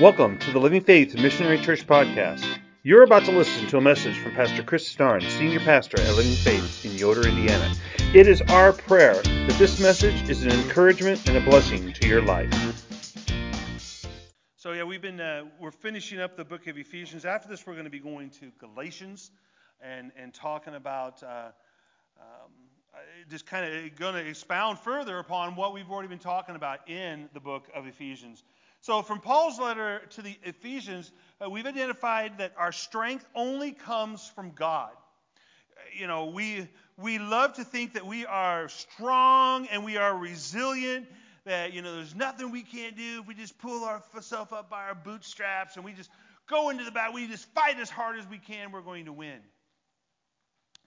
Welcome to the Living Faith Missionary Church podcast. You're about to listen to a message from Pastor Chris Starn, Senior Pastor at Living Faith in Yoder, Indiana. It is our prayer that this message is an encouragement and a blessing to your life. So yeah, we've been uh, we're finishing up the book of Ephesians. After this, we're going to be going to Galatians and and talking about uh, um, just kind of going to expound further upon what we've already been talking about in the book of Ephesians. So, from Paul's letter to the Ephesians, uh, we've identified that our strength only comes from God. You know, we, we love to think that we are strong and we are resilient, that, you know, there's nothing we can't do if we just pull ourselves up by our bootstraps and we just go into the battle, we just fight as hard as we can, we're going to win.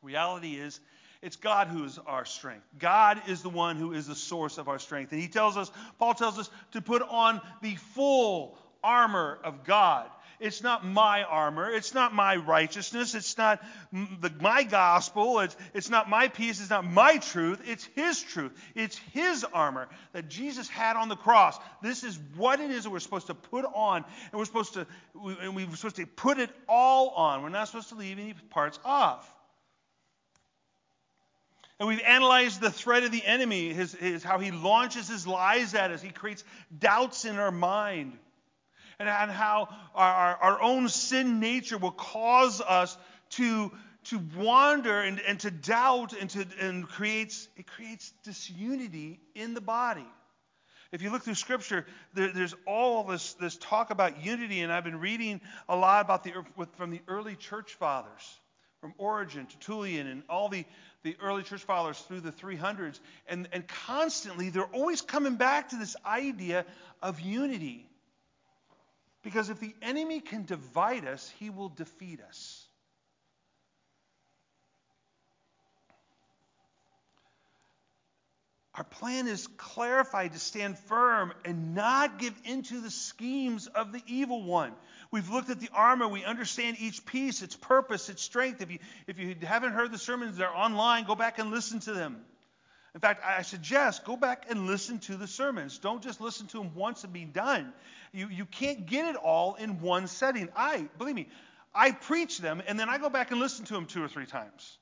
Reality is, it's God who is our strength. God is the one who is the source of our strength. And he tells us, Paul tells us to put on the full armor of God. It's not my armor. It's not my righteousness. It's not the, my gospel. It's, it's not my peace. It's not my truth. It's His truth. It's His armor that Jesus had on the cross. This is what it is that we're supposed to put on, and we're supposed to and we're supposed to put it all on. We're not supposed to leave any parts off. And we've analyzed the threat of the enemy, his, his, how he launches his lies at us. He creates doubts in our mind. And, and how our, our own sin nature will cause us to, to wander and, and to doubt and, to, and creates, it creates disunity in the body. If you look through Scripture, there, there's all this, this talk about unity, and I've been reading a lot about the, from the early church fathers, from Origen, to Tertullian, and all the, the early church fathers through the 300s. And, and constantly, they're always coming back to this idea of unity. Because if the enemy can divide us, he will defeat us. Our plan is clarified to stand firm and not give into the schemes of the evil one. We've looked at the armor. We understand each piece, its purpose, its strength. If you, if you haven't heard the sermons, they're online. Go back and listen to them. In fact, I suggest go back and listen to the sermons. Don't just listen to them once and be done. You, you can't get it all in one setting. I, believe me, I preach them and then I go back and listen to them two or three times.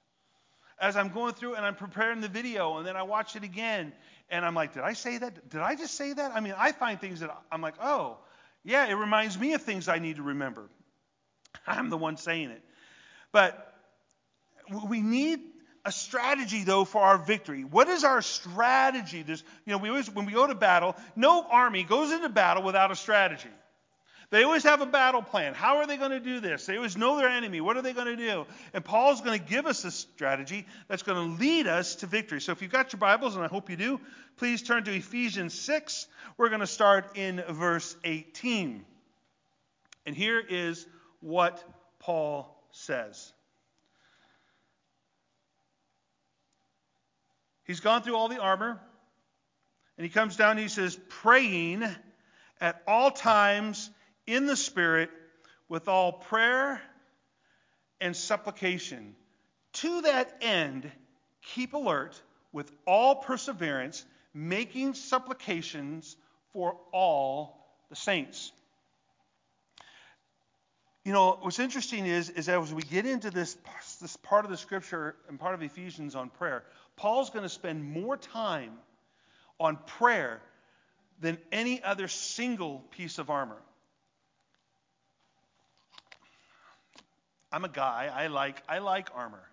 As I'm going through and I'm preparing the video and then I watch it again and I'm like, did I say that? Did I just say that? I mean, I find things that I'm like, oh, yeah, it reminds me of things I need to remember. I'm the one saying it. But we need a strategy though for our victory. What is our strategy? There's, you know, we always when we go to battle, no army goes into battle without a strategy. They always have a battle plan. How are they going to do this? They always know their enemy. What are they going to do? And Paul's going to give us a strategy that's going to lead us to victory. So if you've got your Bibles, and I hope you do, please turn to Ephesians 6. We're going to start in verse 18. And here is what Paul says. He's gone through all the armor, and he comes down and he says, praying at all times in the Spirit with all prayer and supplication. To that end, keep alert with all perseverance, making supplications for all the saints. You know, what's interesting is, is that as we get into this, this part of the scripture and part of Ephesians on prayer, Paul's going to spend more time on prayer than any other single piece of armor. I'm a guy. I like I like armor.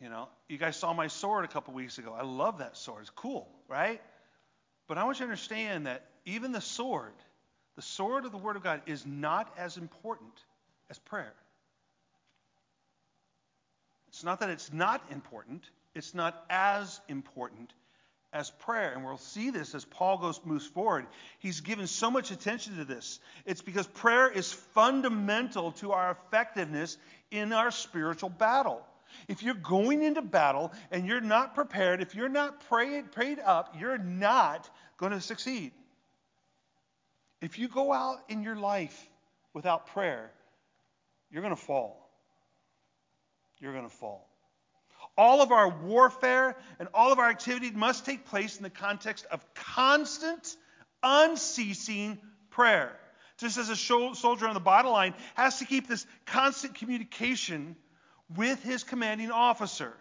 You know, you guys saw my sword a couple weeks ago. I love that sword. It's cool, right? But I want you to understand that even the sword, the sword of the Word of God, is not as important as prayer. It's not that it's not important, it's not as important as prayer. And we'll see this as Paul goes moves forward. He's given so much attention to this. It's because prayer is fundamental to our effectiveness in our spiritual battle. If you're going into battle and you're not prepared, if you're not prayed, prayed up, you're not going to succeed. If you go out in your life without prayer, you're going to fall. You're going to fall. All of our warfare and all of our activity must take place in the context of constant, unceasing prayer. just as a soldier on the battle line has to keep this constant communication with his commanding officer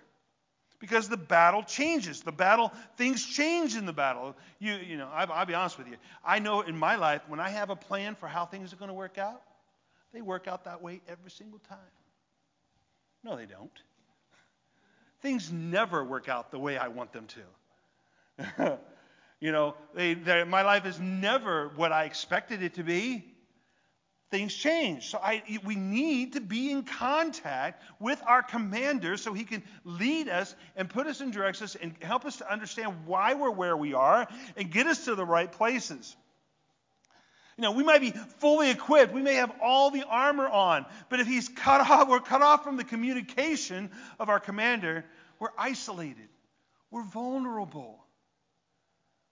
because the battle changes. The battle, things change in the battle. You, you know, I, I'll be honest with you. I know in my life, when I have a plan for how things are going to work out, they work out that way every single time. No, they don't. Things never work out the way I want them to. You know, they, my life is never what I expected it to be. Things change. So I, we need to be in contact with our commander so he can lead us and put us in directions and help us to understand why we're where we are and get us to the right places. You know, we might be fully equipped. We may have all the armor on, but if he's cut off, we're cut off from the communication of our commander, we're isolated. We're vulnerable.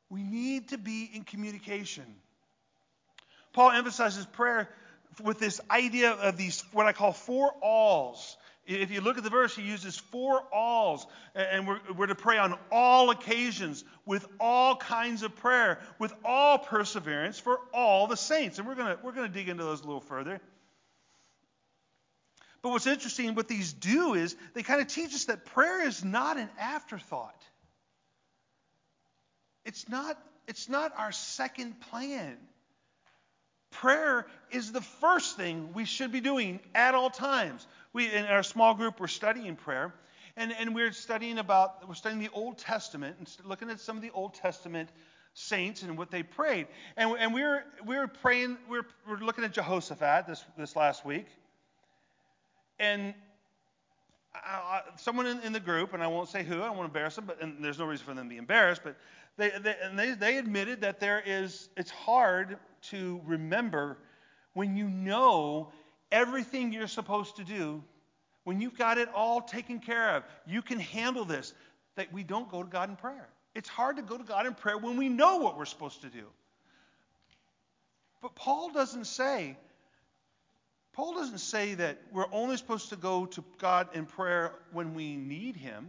We need to be in communication. Paul emphasizes prayer with this idea of these, what I call four alls. If you look at the verse, he uses four alls, and we're, we're, to pray on all occasions, with all kinds of prayer, with all perseverance for all the saints. And we're going we're going to dig into those a little further. But what's interesting, what these do is they kind of teach us that prayer is not an afterthought. It's not, it's not our second plan. Prayer is the first thing we should be doing at all times. We, in our small group, we're studying prayer, and, and we're studying about, we're studying the Old Testament and looking at some of the Old Testament saints and what they prayed. And, and we were, we were praying, we were, we were looking at Jehoshaphat this, this last week. And I, someone in, in, the group, and I won't say who, I don't want to embarrass them, but and there's no reason for them to be embarrassed, but they, they, and they, they admitted that there is, it's hard to remember when you know everything you're supposed to do, when you've got it all taken care of, you can handle this, that we don't go to God in prayer. It's hard to go to God in prayer when we know what we're supposed to do. But Paul doesn't say, Paul doesn't say that we're only supposed to go to God in prayer when we need Him.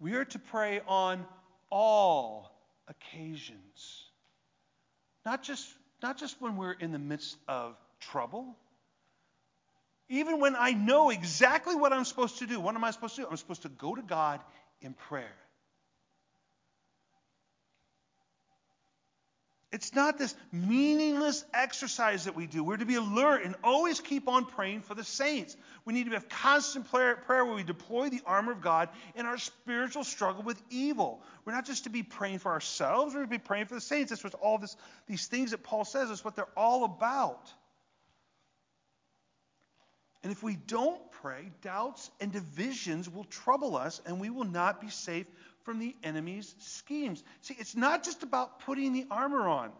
We are to pray on all occasions. Not just, not just when we're in the midst of trouble. Even when I know exactly what I'm supposed to do. What am I supposed to do? I'm supposed to go to God in prayer. It's not this meaningless exercise that we do. We're to be alert and always keep on praying for the saints. We need to have constant prayer, prayer where we deploy the armor of God in our spiritual struggle with evil. We're not just to be praying for ourselves, we're to be praying for the saints. That's what all this, these things that Paul says is what they're all about. And if we don't pray, doubts and divisions will trouble us, and we will not be safe from the enemy's schemes. See, it's not just about putting the armor on,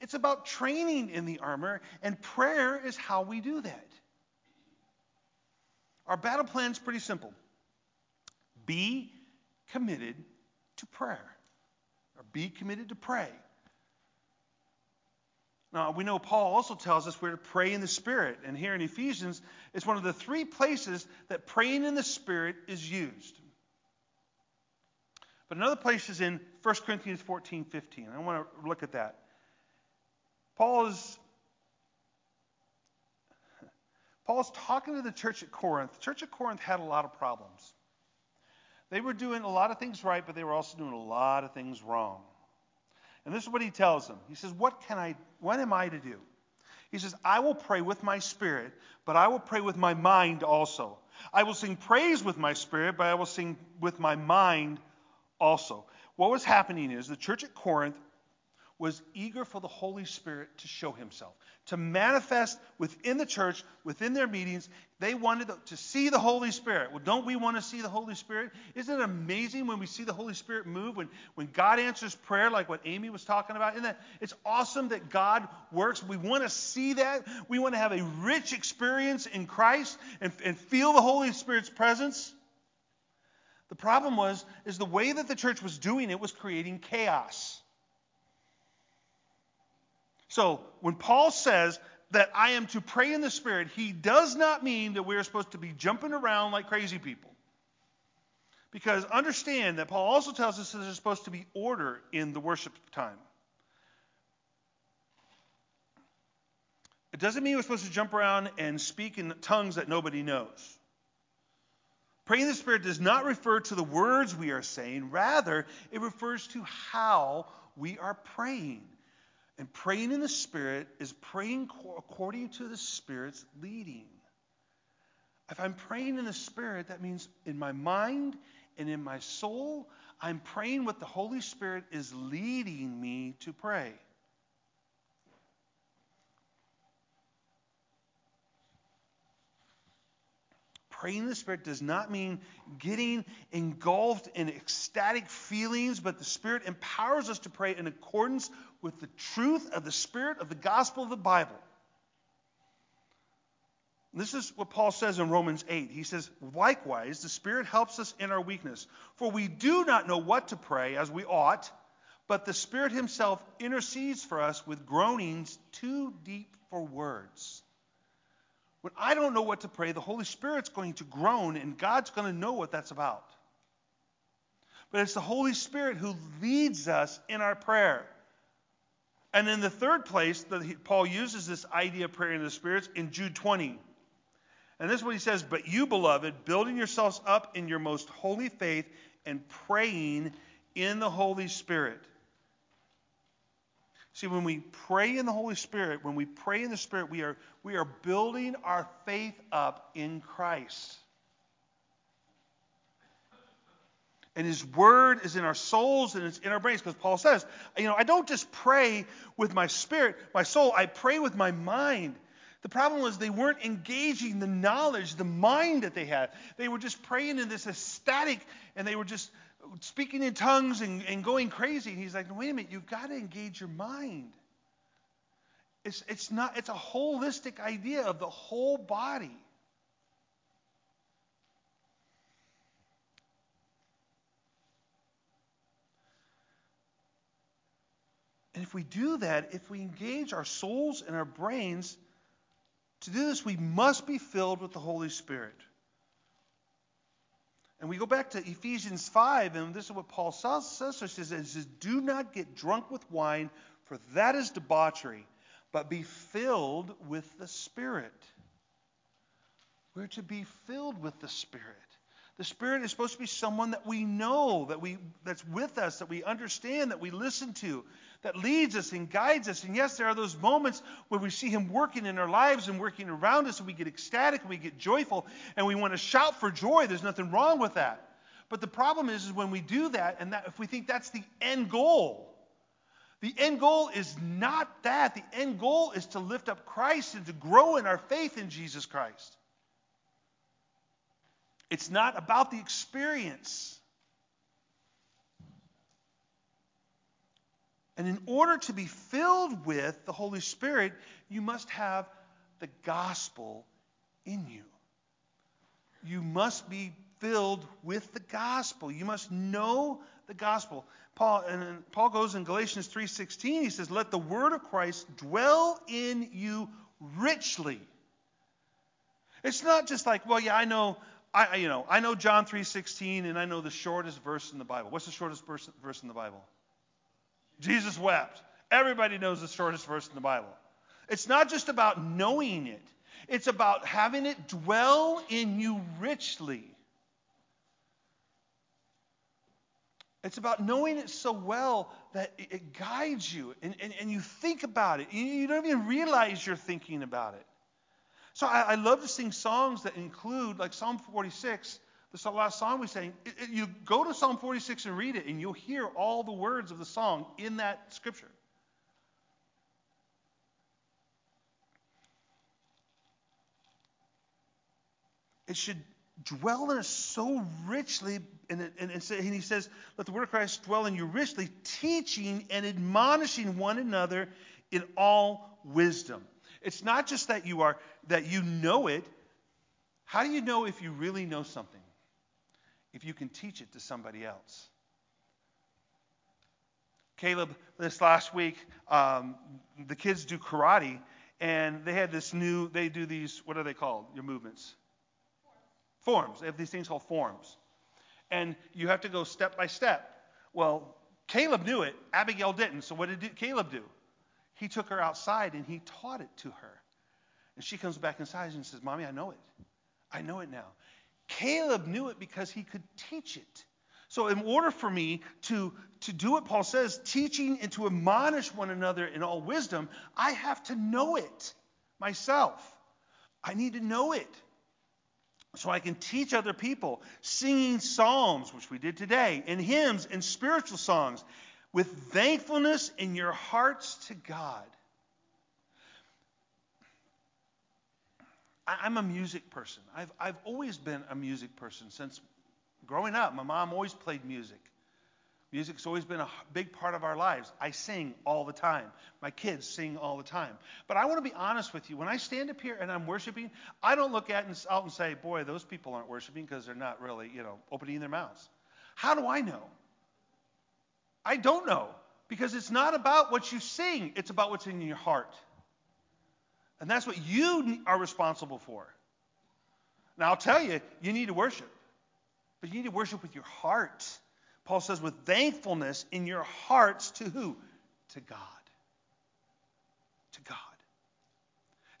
it's about training in the armor, and prayer is how we do that. Our battle plan is pretty simple be committed to prayer, or be committed to pray. Now, we know Paul also tells us we're to pray in the Spirit. And here in Ephesians, it's one of the three places that praying in the Spirit is used. But another place is in 1 Corinthians 14, 15. I want to look at that. Paul is Paul's talking to the church at Corinth. The church at Corinth had a lot of problems. They were doing a lot of things right, but they were also doing a lot of things wrong. And this is what he tells them. He says, What can I what am I to do? He says, I will pray with my spirit, but I will pray with my mind also. I will sing praise with my spirit, but I will sing with my mind also. What was happening is the church at Corinth was eager for the Holy Spirit to show himself, to manifest within the church, within their meetings. They wanted to see the Holy Spirit. Well, don't we want to see the Holy Spirit? Isn't it amazing when we see the Holy Spirit move, when, when God answers prayer, like what Amy was talking about? Isn't that, it's awesome that God works. We want to see that. We want to have a rich experience in Christ and, and feel the Holy Spirit's presence. The problem was is the way that the church was doing it was creating chaos. So, when Paul says that I am to pray in the Spirit, he does not mean that we're supposed to be jumping around like crazy people. Because understand that Paul also tells us that there's supposed to be order in the worship time. It doesn't mean we're supposed to jump around and speak in tongues that nobody knows. Praying in the Spirit does not refer to the words we are saying, rather, it refers to how we are praying. And praying in the Spirit is praying according to the Spirit's leading. If I'm praying in the Spirit, that means in my mind and in my soul, I'm praying what the Holy Spirit is leading me to pray. Praying in the Spirit does not mean getting engulfed in ecstatic feelings, but the Spirit empowers us to pray in accordance with the truth of the Spirit of the gospel of the Bible. This is what Paul says in Romans 8. He says, Likewise, the Spirit helps us in our weakness, for we do not know what to pray as we ought, but the Spirit Himself intercedes for us with groanings too deep for words. When I don't know what to pray, the Holy Spirit's going to groan and God's going to know what that's about. But it's the Holy Spirit who leads us in our prayer. And in the third place that Paul uses this idea of prayer in the spirits in Jude 20. And this is what he says, "But you, beloved, building yourselves up in your most holy faith and praying in the Holy Spirit." See, when we pray in the Holy Spirit, when we pray in the Spirit, we are, we are building our faith up in Christ. And His Word is in our souls and it's in our brains. Because Paul says, you know, I don't just pray with my spirit, my soul, I pray with my mind. The problem was they weren't engaging the knowledge, the mind that they had. They were just praying in this ecstatic, and they were just speaking in tongues and, and going crazy. And he's like, wait a minute, you've got to engage your mind. It's, it's not, it's a holistic idea of the whole body. And if we do that, if we engage our souls and our brains, to do this, we must be filled with the Holy Spirit. And we go back to Ephesians 5, and this is what Paul says. He says, Do not get drunk with wine, for that is debauchery, but be filled with the Spirit. We're to be filled with the Spirit. The Spirit is supposed to be someone that we know, that we that's with us, that we understand, that we listen to, that leads us and guides us. And yes, there are those moments where we see Him working in our lives and working around us, and we get ecstatic and we get joyful and we want to shout for joy. There's nothing wrong with that. But the problem is, is when we do that, and that, if we think that's the end goal, the end goal is not that. The end goal is to lift up Christ and to grow in our faith in Jesus Christ. It's not about the experience. And in order to be filled with the Holy Spirit, you must have the gospel in you. You must be filled with the gospel. You must know the gospel. Paul and Paul goes in Galatians 3:16. He says, "Let the word of Christ dwell in you richly." It's not just like, well, yeah, I know, I you know, I know John 3:16, and I know the shortest verse in the Bible. What's the shortest verse, verse in the Bible? Jesus wept. Everybody knows the shortest verse in the Bible. It's not just about knowing it, it's about having it dwell in you richly. It's about knowing it so well that it guides you and, and, and you think about it. You, you, don't even realize you're thinking about it. So I, I love to sing songs that include, like Psalm 46, the last song we sang, it, it, you go to Psalm 46 and read it, and you'll hear all the words of the song in that scripture. It should dwell in us so richly, and, it, and, and he says, Let the word of Christ dwell in you richly, teaching and admonishing one another in all wisdom. It's not just that you are that you know it. How do you know if you really know something? if you can teach it to somebody else. Caleb, this last week, um, the kids do karate, and they had this new, they do these, what are they called, your movements? Forms. They have these things called forms. and you have to go step by step. Well, Caleb knew it, Abigail didn't. So what did Caleb do? He took her outside and he taught it to her. And she comes back inside and says, Mommy, I know it. I know it now. Caleb knew it because he could teach it. So, in order for me to, to do what Paul says, teaching and to admonish one another in all wisdom, I have to know it myself. I need to know it so I can teach other people. Singing psalms, which we did today, and hymns and spiritual songs with thankfulness in your hearts to God. I'm a music person. I've, I've always been a music person since growing up. My mom always played music. Music's always been a big part of our lives. I sing all the time. My kids sing all the time. But I want to be honest with you. When I stand up here and I'm worshiping, I don't look at and out and say, "Boy, those people aren't worshiping because they're not really, you know, opening their mouths." How do I know? I don't know because it's not about what you sing; it's about what's in your heart. And that's what you are responsible for. Now, I'll tell you, you need to worship, but you need to worship with your heart. Paul says, with thankfulness in your hearts to who? To God. To God.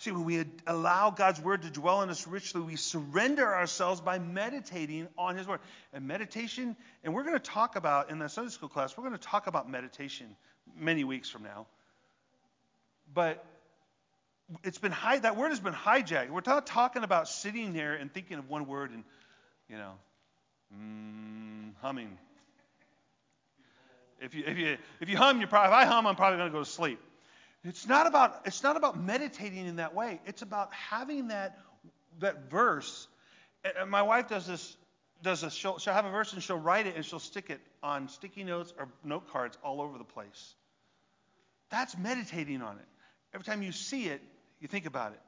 See, when we allow God's word to dwell in us richly, we surrender ourselves by meditating on his word. And meditation, and we're going to talk about in the Sunday school class, we're going to talk about meditation many weeks from now. But it's been that word has been hijacked. We're not talking about sitting there and thinking of one word and, you know, mm, humming. If you, if you, if you hum, you're probably, if I hum, I'm probably going to go to sleep. It's not about, it's not about meditating in that way. It's about having that, that verse. And my wife does this, does this, she'll, she'll have a verse and she'll write it and she'll stick it on sticky notes or note cards all over the place. That's meditating on it. Every time you see it, you think about it.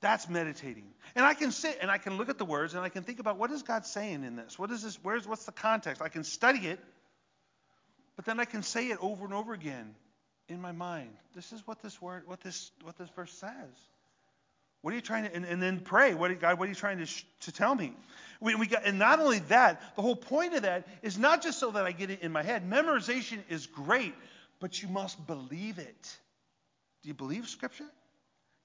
That's meditating. And I can sit and I can look at the words and I can think about what is God saying in this? What is this? Where's what's the context? I can study it, but then I can say it over and over again in my mind. This is what this word, what this, what this verse says. What are you trying to? And, and then pray. What God? What are you trying to, sh- to tell me? We, we got, and not only that, the whole point of that is not just so that I get it in my head. Memorization is great, but you must believe it. Do you believe Scripture?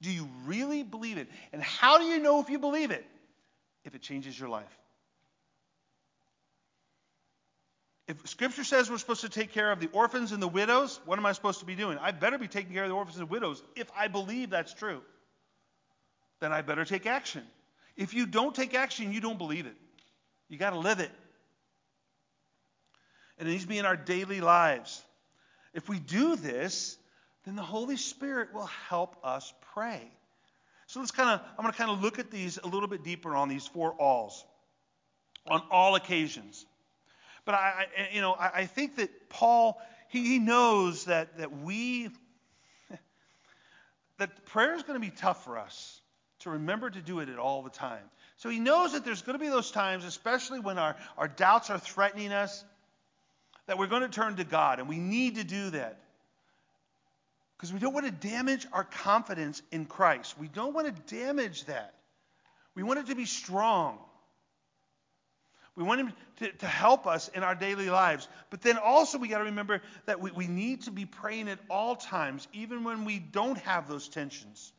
Do you really believe it? And how do you know if you believe it? If it changes your life. If Scripture says we're supposed to take care of the orphans and the widows, what am I supposed to be doing? I better be taking care of the orphans and widows if I believe that's true. Then I better take action. If you don't take action, you don't believe it. You got to live it. And it needs to be in our daily lives. If we do this, then the Holy Spirit will help us pray. So let's kind of, I'm going to kind of look at these a little bit deeper on these four alls, on all occasions. But I, I eh, you know, I, I, think that Paul, he, he knows that that we, that prayer is going to be tough for us to remember to do it at all the time. So he knows that there's going to be those times, especially when our, our doubts are threatening us, that we're going to turn to God, and we need to do that. Because we don't want to damage our confidence in Christ. We don't want to damage that. We want it to be strong. We want Him to, to help us in our daily lives. But then also, we got to remember that we, we need to be praying at all times, even when we don't have those tensions.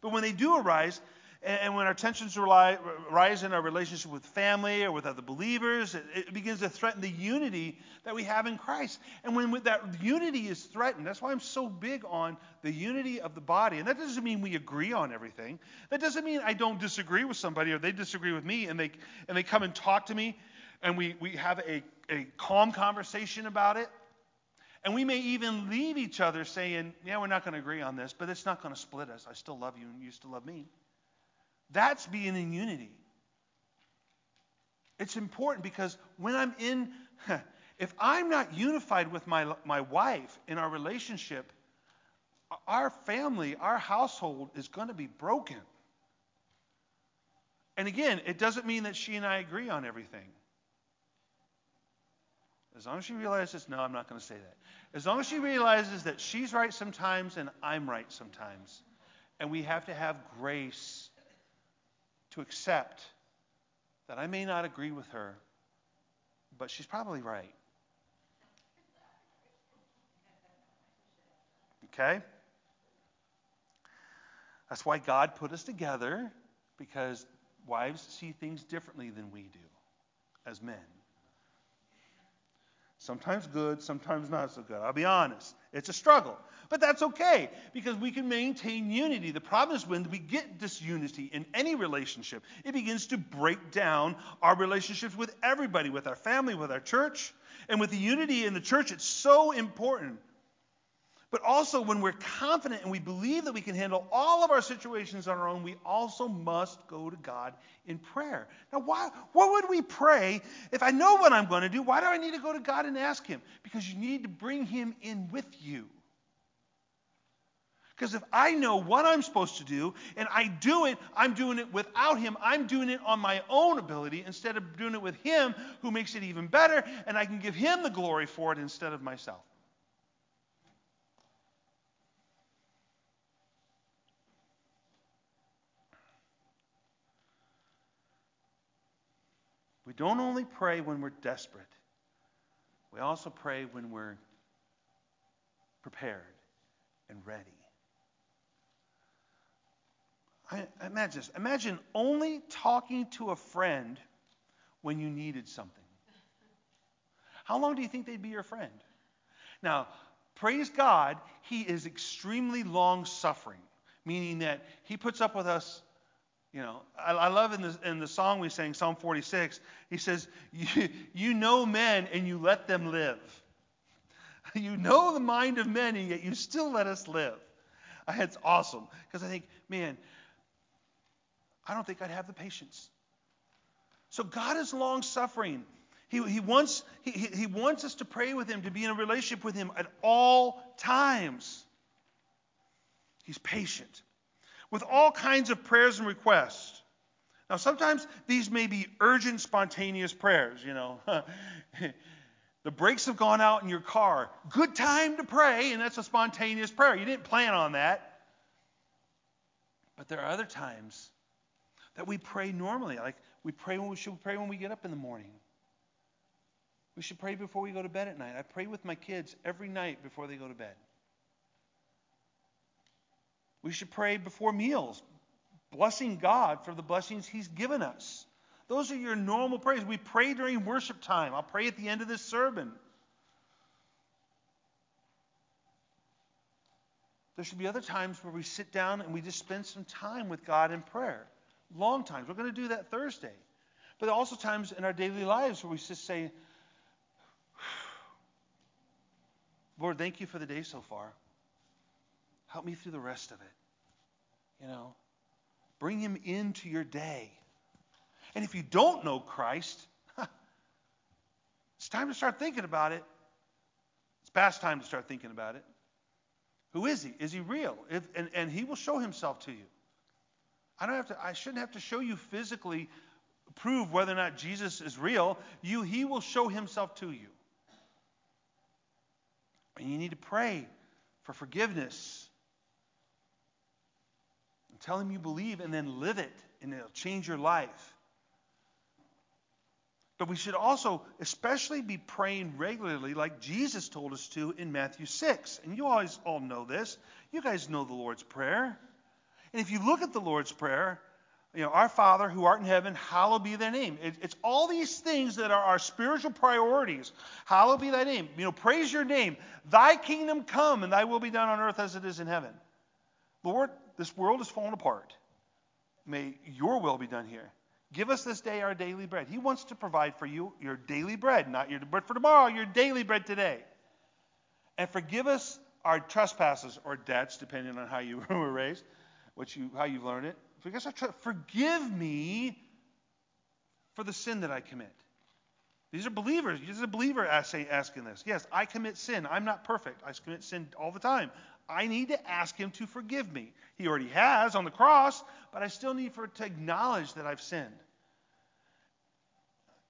But when they do arise, and when our tensions rise in our relationship with family or with other believers, it begins to threaten the unity that we have in Christ. And when that unity is threatened, that's why I'm so big on the unity of the body. And that doesn't mean we agree on everything. That doesn't mean I don't disagree with somebody or they disagree with me and they, and they come and talk to me and we, we have a, a calm conversation about it. And we may even leave each other saying, Yeah, we're not going to agree on this, but it's not going to split us. I still love you and you still love me. That's being in unity. It's important because when I'm in, if I'm not unified with my, my wife in our relationship, our family, our household is going to be broken. And again, it doesn't mean that she and I agree on everything. As long as she realizes, no, I'm not going to say that. As long as she realizes that she's right sometimes and I'm right sometimes. And we have to have grace to accept that I may not agree with her, but she's probably right. Okay? That's why God put us together, because wives see things differently than we do as men. Sometimes good, sometimes not so good. I'll be honest. It's a struggle. But that's okay because we can maintain unity. The problem is when we get disunity in any relationship, it begins to break down our relationships with everybody, with our family, with our church. And with the unity in the church, it's so important but also, when we're confident and we believe that we can handle all of our situations on our own, we also must go to God in prayer. Now, why, what would we pray if I know what I'm going to do? Why do I need to go to God and ask Him? Because you need to bring Him in with you. Because if I know what I'm supposed to do and I do it, I'm doing it without Him. I'm doing it on my own ability instead of doing it with Him who makes it even better, and I can give Him the glory for it instead of myself. Don't only pray when we're desperate, we also pray when we're prepared and ready. I, imagine this. Imagine only talking to a friend when you needed something. How long do you think they'd be your friend? Now, praise God, He is extremely long suffering, meaning that He puts up with us you know, I, I love in the, in the song we sang, Psalm 46, he says, you, know men and you let them live. You know the mind of men and yet you still let us live. It's awesome because I think, man, I don't think I'd have the patience. So God is long suffering. He, he, wants, he, he wants us to pray with Him, to be in a relationship with Him at all times. He's patient with all kinds of prayers and requests. Now, sometimes these may be urgent, spontaneous prayers, you know. the brakes have gone out in your car. Good time to pray, and that's a spontaneous prayer. You didn't plan on that. But there are other times that we pray normally, like we pray when we should pray when we get up in the morning. We should pray before we go to bed at night. I pray with my kids every night before they go to bed. We should pray before meals, blessing God for the blessings He's given us. Those are your normal prayers. We pray during worship time. I'll pray at the end of this sermon. There should be other times where we sit down and we just spend some time with God in prayer. Long times. We're going to do that Thursday. But there are also times in our daily lives where we just say, Lord, thank you for the day so far. Help me through the rest of it. You know, bring him into your day. And if you don't know Christ, it's time to start thinking about it. It's past time to start thinking about it. Who is he? Is he real? If, and, and he will show himself to you. I don't have to. I shouldn't have to show you physically prove whether or not Jesus is real. You, he will show himself to you. And you need to pray for forgiveness Tell him you believe and then live it, and it'll change your life. But we should also especially be praying regularly, like Jesus told us to in Matthew 6. And you always all know this. You guys know the Lord's Prayer. And if you look at the Lord's Prayer, you know, our Father who art in heaven, hallowed be thy name. It, it's all these things that are our spiritual priorities. Hallowed be thy name. You know, praise your name. Thy kingdom come and thy will be done on earth as it is in heaven. Lord, this world is falling apart. May your will be done here. Give us this day our daily bread. He wants to provide for you your daily bread, not your bread for tomorrow, your daily bread today. And forgive us our trespasses or debts, depending on how you were raised, what you, how you've learned it. Forgive me for the sin that I commit. These are believers. This is a believer asking this. Yes, I commit sin. I'm not perfect. I commit sin all the time. I need to ask him to forgive me. He already has on the cross, but I still need for to acknowledge that I've sinned.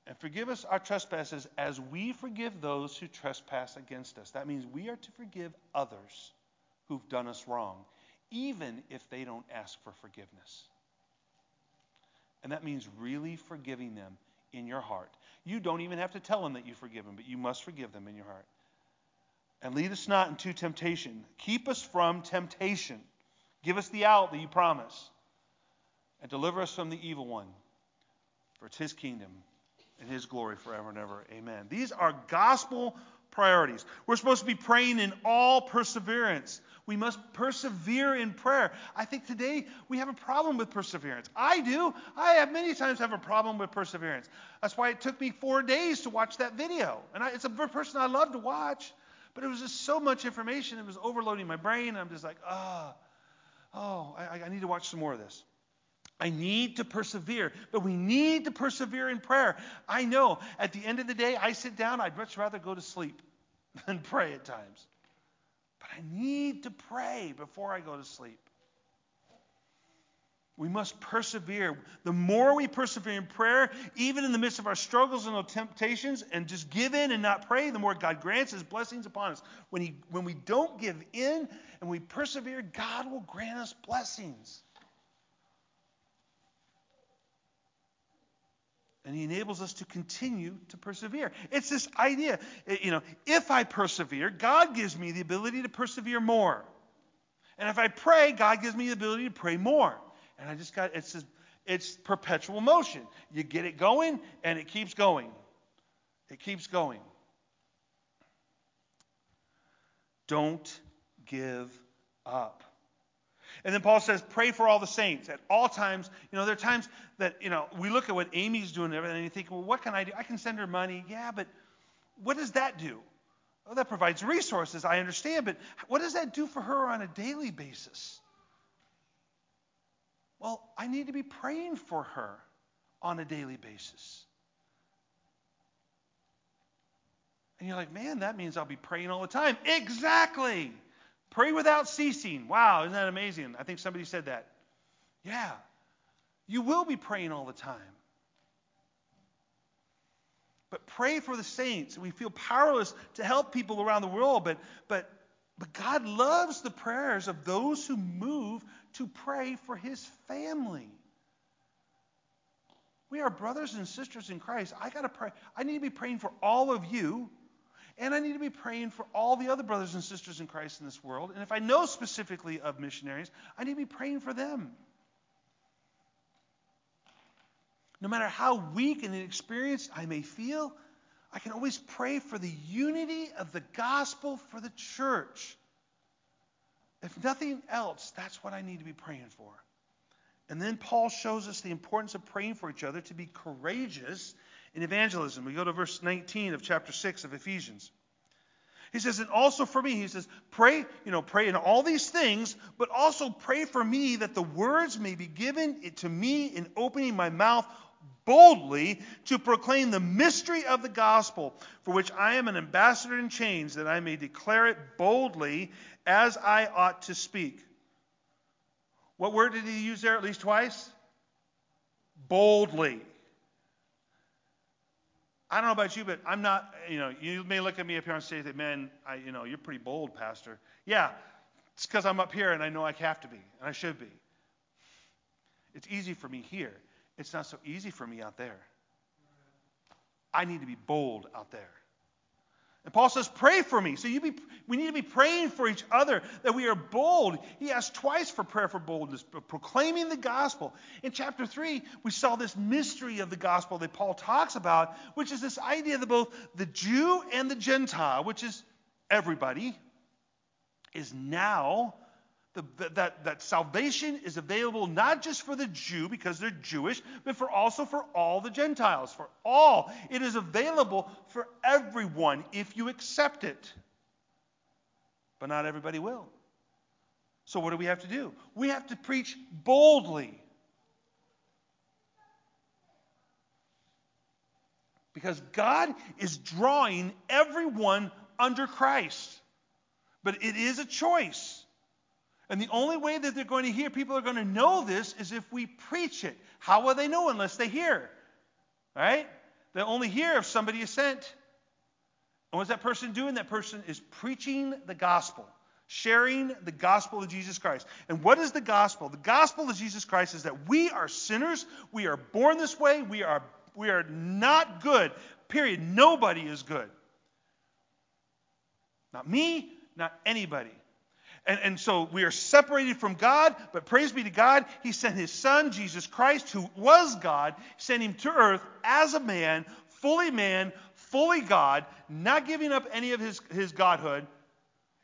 And forgive us our trespasses as we forgive those who trespass against us. That means we are to forgive others who've done us wrong, even if they don't ask for forgiveness. And that means really forgiving them in your heart. You don't even have to tell them that you forgive them, but you must forgive them in your heart. And lead us not into temptation. Keep us from temptation. Give us the out that you promise. And deliver us from the evil one. For it's his kingdom and his glory forever and ever. Amen. These are gospel priorities. We're supposed to be praying in all perseverance. We must persevere in prayer. I think today we have a problem with perseverance. I do. I have many times have a problem with perseverance. That's why it took me four days to watch that video. And I, it's a person I love to watch, but it was just so much information. It was overloading my brain. I'm just like, ah, oh, oh, I, I need to watch some more of this. I need to persevere, but we need to persevere in prayer. I know at the end of the day, I sit down, I'd much rather go to sleep than pray at times. But I need to pray before I go to sleep. We must persevere. The more we persevere in prayer, even in the midst of our struggles and our temptations, and just give in and not pray, the more God grants His blessings upon us. When, he, when we don't give in and we persevere, God will grant us blessings. and he enables us to continue to persevere. It's this idea, eh, you know, if I persevere, God gives me the ability to persevere more. And if I pray, God gives me the ability to pray more. And I just got it's just, it's perpetual motion. You get it going and it keeps going. It keeps going. Don't give up. And then Paul says, pray for all the saints at all times. You know, there are times that, you know, we look at what Amy's doing and everything, and you think, well, what can I do? I can send her money. Yeah, but what does that do? That provides resources, I understand, but what does that do for her on a daily basis? Well, I need to be praying for her on a daily basis. And you're like, man, that means I'll be praying all the time. Exactly. Pray without ceasing. Wow, isn't that amazing? I think somebody said that. Yeah. You will be praying all the time. But pray for the saints. We feel powerless to help people around the world, but, but, but God loves the prayers of those who move to pray for his family. We are brothers and sisters in Christ. I got to pray. I need to be praying for all of you and I need to be praying for all the other brothers and sisters in Christ in this world. And if I know specifically of missionaries, I need to be praying for them. No matter how weak and inexperienced I may feel, I can always pray for the unity of the gospel for the church. If nothing else, that's what I need to be praying for. And then Paul shows us the importance of praying for each other to be courageous in evangelism. We go to verse 19 of chapter 6 of Ephesians. He says, and also for me, he says, pray, you know, pray in all these things, but also pray for me that the words may be given to me in opening my mouth boldly to proclaim the mystery of the gospel, for which I am an ambassador in chains, that I may declare it boldly as I ought to speak. What word did he use there at least twice? Boldly. I don't know about you, but I'm not, you know, you may look at me up here and say, that, man, I, you know, you're pretty bold, Pastor. Yeah, it's because I'm up here and I know I have to be, and I should be. It's easy for me here. It's not so easy for me out there. I need to be bold out there. And Paul says, pray for me. So be, we need to be praying for each other that we are bold. He asked twice for prayer for boldness, proclaiming the gospel. In chapter 3, we saw this mystery of the gospel that Paul talks about, which is this idea that both the Jew and the Gentile, which is everybody, is now the, that, that salvation is available not just for the Jew because they're Jewish, but for also for all the Gentiles, for all. It is available for everyone if you accept it. But not everybody will. So what do we have to do? We have to preach boldly. Because God is drawing everyone under Christ. But it is a choice. And the only way that they're going to hear, people are going to know this, is if we preach it. How will they know unless they hear? Right? They'll only hear if somebody is sent. And what's that person doing? That person is preaching the gospel, sharing the gospel of Jesus Christ. And what is the gospel? The gospel of Jesus Christ is that we are sinners, we are born this way, we are we are not good. Period. Nobody is good. Not me, not anybody. And, and so we are separated from God, but praise be to God, He sent His Son, Jesus Christ, who was God, sent Him to earth as a man, fully man, fully God, not giving up any of His, his Godhood.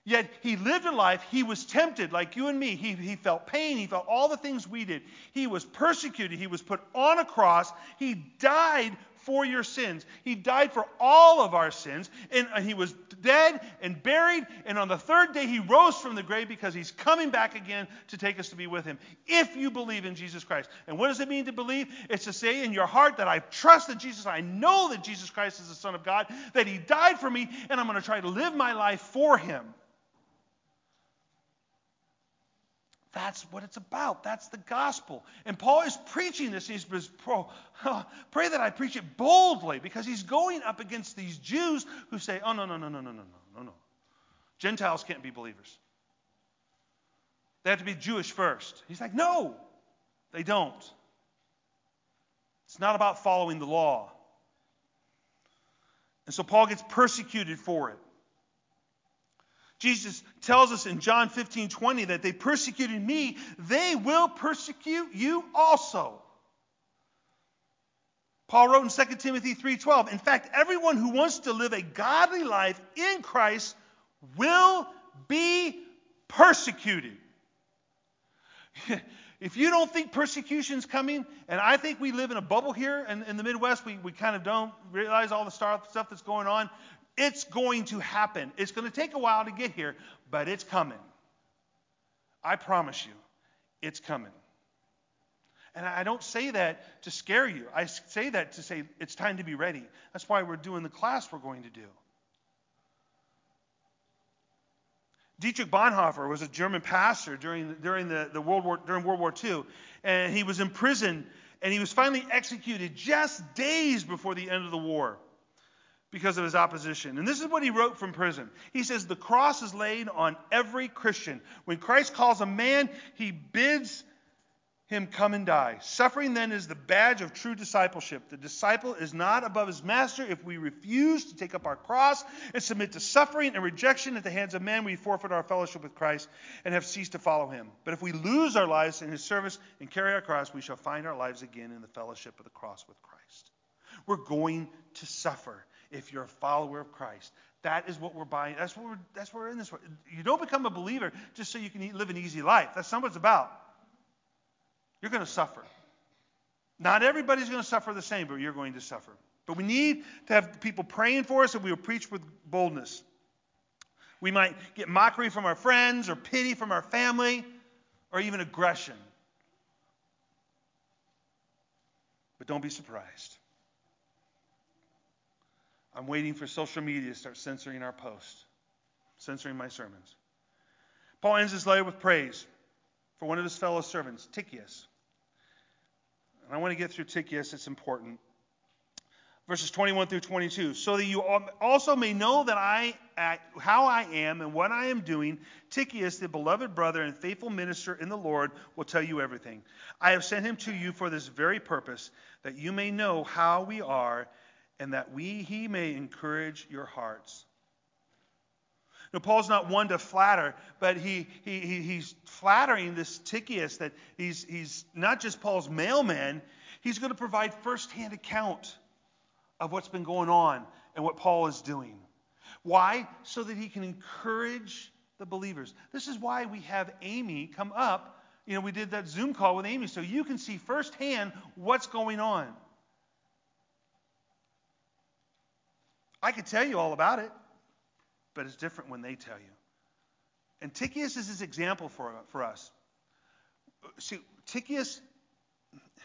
Yet he lived a life, he was tempted like you and me. He, he felt pain, he felt all the things we did. He was persecuted, he was put on a cross, he died for your sins. He died for all of our sins, and uh, he was dead and buried, and on the third day he rose from the grave because he's coming back again to take us to be with him. If you believe in Jesus Christ. And what does it mean to believe? It's to say in your heart that I trust that Jesus, I know that Jesus Christ is the Son of God, that he died for me, and I'm going to try to live my life for him. That's what it's about. That's the gospel. And Paul is preaching this. He's pro, pray that I preach it boldly because he's going up against these Jews who say, oh, no, no, no, no, no, no, no, no. No. Gentiles can't be believers. They have to be Jewish first. He's like, no, they don't. It's not about following the law. And so Paul gets persecuted for it. Jesus tells us in John 15 20 that they persecuted me, they will persecute you also. Paul wrote in 2 Timothy 3:12, in fact, everyone who wants to live a godly life in Christ will be persecuted. if you don't think persecution's coming, and I think we live in a bubble here in, in the Midwest, we, we kind of don't realize all the stuff that's going on. It's going to happen. It's going to take a while to get here, but it's coming. I promise you, it's coming. And I don't say that to scare you. I say that to say it's time to be ready. That's why we're doing the class we're going to do. Dietrich Bonhoeffer was a German pastor during, during, the, the World War, during World War II, and he was in prison, and he was finally executed just days before the end of the war because of his opposition. And this is what he wrote from prison. He says, The cross is laid on every Christian. When Christ calls a man, he bids him come and die. Suffering then is the badge of true discipleship. The disciple is not above his master. If we refuse to take up our cross and submit to suffering and rejection at the hands of men, we forfeit our fellowship with Christ and have ceased to follow him. But if we lose our lives in his service and carry our cross, we shall find our lives again in the fellowship of the cross with Christ. We're going to suffer if you're a follower of Christ. That is what we're buying. That's what we're, that's what we're in this. You don't become a believer just so you can live an easy life. That's not what it's about. You're going to suffer. Not everybody's going to suffer the same, but you're going to suffer. But we need to have people praying for us and we will preach with boldness. We might get mockery from our friends or pity from our family or even aggression. But don't be surprised. I'm waiting for social media to start censoring our posts, censoring my sermons. Paul ends his letter with praise for one of his fellow servants, Tychicus. And I want to get through Tychicus, it's important. Verses 21 through 22. So that you also may know that I, how I am and what I am doing, Tychicus, the beloved brother and faithful minister in the Lord, will tell you everything. I have sent him to you for this very purpose, that you may know how we are and that we, he may encourage your hearts. Now, Paul's not one to flatter, but he, he, he's flattering this Tychicus that he's, he's not just Paul's mailman, he's going to provide firsthand account of what's been going on and what Paul is doing. Why? So that he can encourage the believers. This is why we have Amy come up. You know, we did that Zoom call with Amy so you can see firsthand what's going on. I could tell you all about it, but it's different when they tell you. And Tychicus is his example for, for us. See, Tychicus,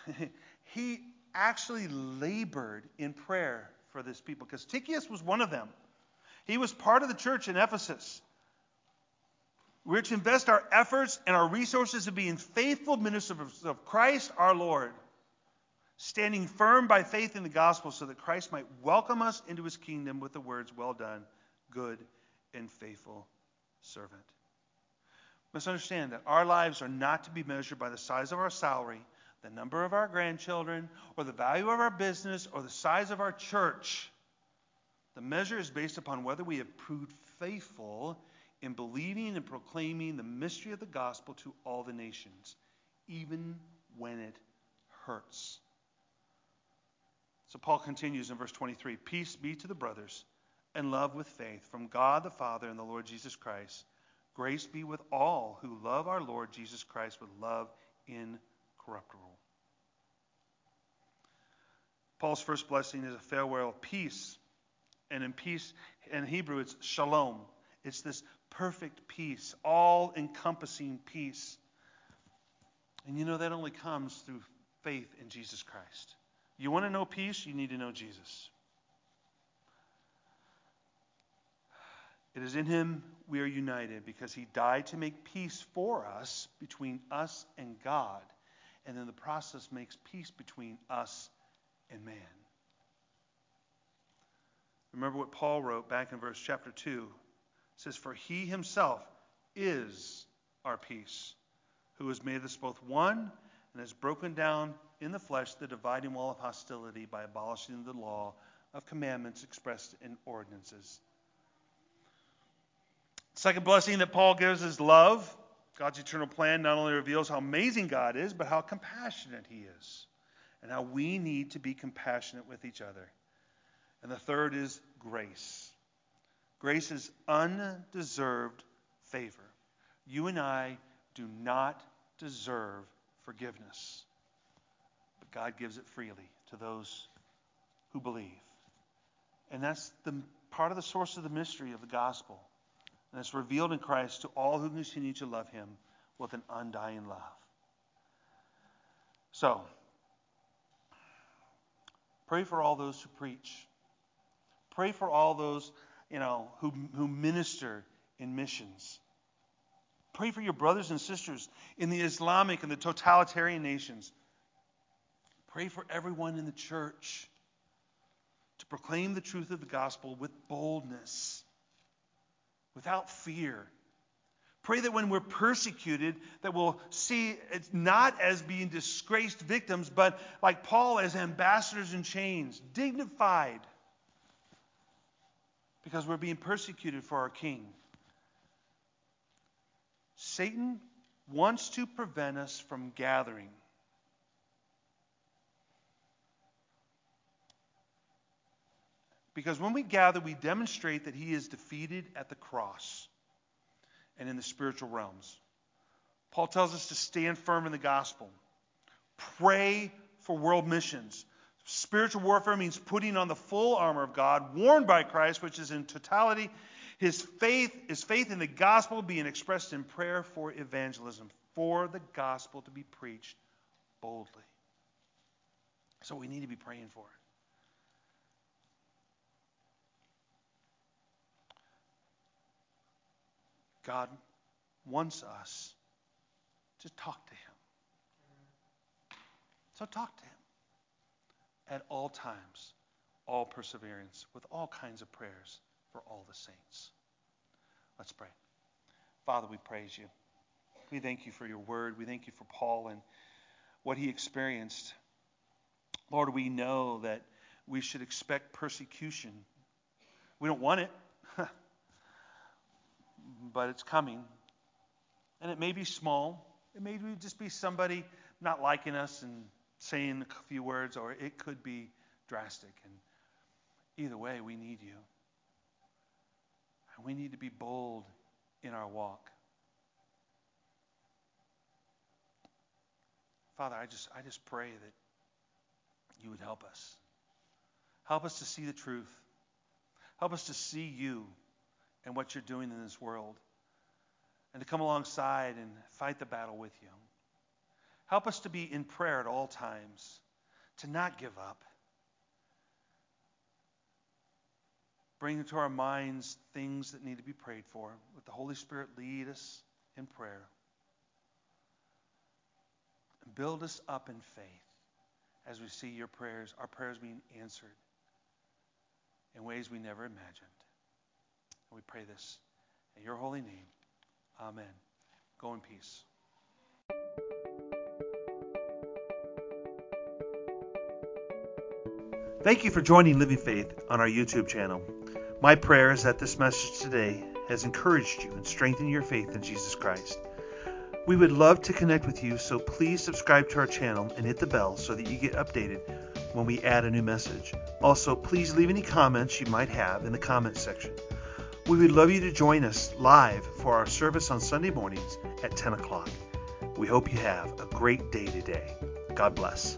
he actually labored in prayer for this people because Tychicus was one of them. He was part of the church in Ephesus. We're to invest our efforts and our resources in being faithful ministers of Christ our Lord standing firm by faith in the gospel so that Christ might welcome us into his kingdom with the words, Well done, good and faithful servant. Let's understand that our lives are not to be measured by the size of our salary, the number of our grandchildren, or the value of our business, or the size of our church. The measure is based upon whether we have proved faithful in believing and proclaiming the mystery of the gospel to all the nations, even when it hurts. So Paul continues in verse 23 Peace be to the brothers, and love with faith from God the Father and the Lord Jesus Christ. Grace be with all who love our Lord Jesus Christ with love incorruptible. Paul's first blessing is a farewell peace. And in peace, in Hebrew, it's shalom. It's this perfect peace, all encompassing peace. And you know that only comes through faith in Jesus Christ. You want to know peace? You need to know Jesus. It is in him we are united because he died to make peace for us between us and God, and in the process makes peace between us and man. Remember what Paul wrote back in verse chapter 2. It says, For he himself is our peace, who has made us both one and has broken down in the flesh the dividing wall of hostility by abolishing the law of commandments expressed in ordinances. Second blessing that Paul gives is love. God's eternal plan not only reveals how amazing God is, but how compassionate he is, and how we need to be compassionate with each other. And the third is grace. Grace is undeserved favor. You and I do not deserve forgiveness. But God gives it freely to those who believe. And that's the part of the source of the mystery of the gospel. And it's revealed in Christ to all who continue to love him with an undying love. So, pray for all those who preach. Pray for all those, you know, who, who minister in missions. Pray for your brothers and sisters in the Islamic and the totalitarian nations. Pray for everyone in the church to proclaim the truth of the gospel with boldness, without fear. Pray that when we're persecuted, that we'll see it not as being disgraced victims, but like Paul as ambassadors in chains, dignified, because we're being persecuted for our King. Satan wants to prevent us from gathering. Because when we gather, we demonstrate that he is defeated at the cross and in the spiritual realms. Paul tells us to stand firm in the gospel. Pray for world missions. Spiritual warfare means putting on the full armor of God, worn by Christ, which is in totality his faith, his faith in the gospel being expressed in prayer for evangelism, for the gospel to be preached boldly. So we need to be praying for it. God wants us to talk to him. So talk to him at all times, all perseverance, with all kinds of prayers for all the saints. Let's pray. Father, we praise you. We thank you for your word. We thank you for Paul and what he experienced. Lord, we know that we should expect persecution. We don't want it, but it's coming. And it may be small. It may just be somebody not liking us and saying a few words, or it could be drastic. And either way, we need you. And we need to be bold in our walk. Father, I just, I just pray that you would help us. Help us to see the truth. Help us to see you and what you're doing in this world and to come alongside and fight the battle with you. Help us to be in prayer at all times, to not give up, Bring into our minds things that need to be prayed for. Let the Holy Spirit lead us in prayer. And build us up in faith as we see your prayers, our prayers being answered in ways we never imagined. And we pray this in your holy name. Amen. Go in peace. Thank you for joining Living Faith on our YouTube channel. My prayer is that this message today has encouraged you and strengthened your faith in Jesus Christ. We would love to connect with you, so please subscribe to our channel and hit the bell so that you get updated when we add a new message. Also, please leave any comments you might have in the comments section. We would love you to join us live for our service on Sunday mornings at 10 o'clock. We hope you have a great day today. God bless.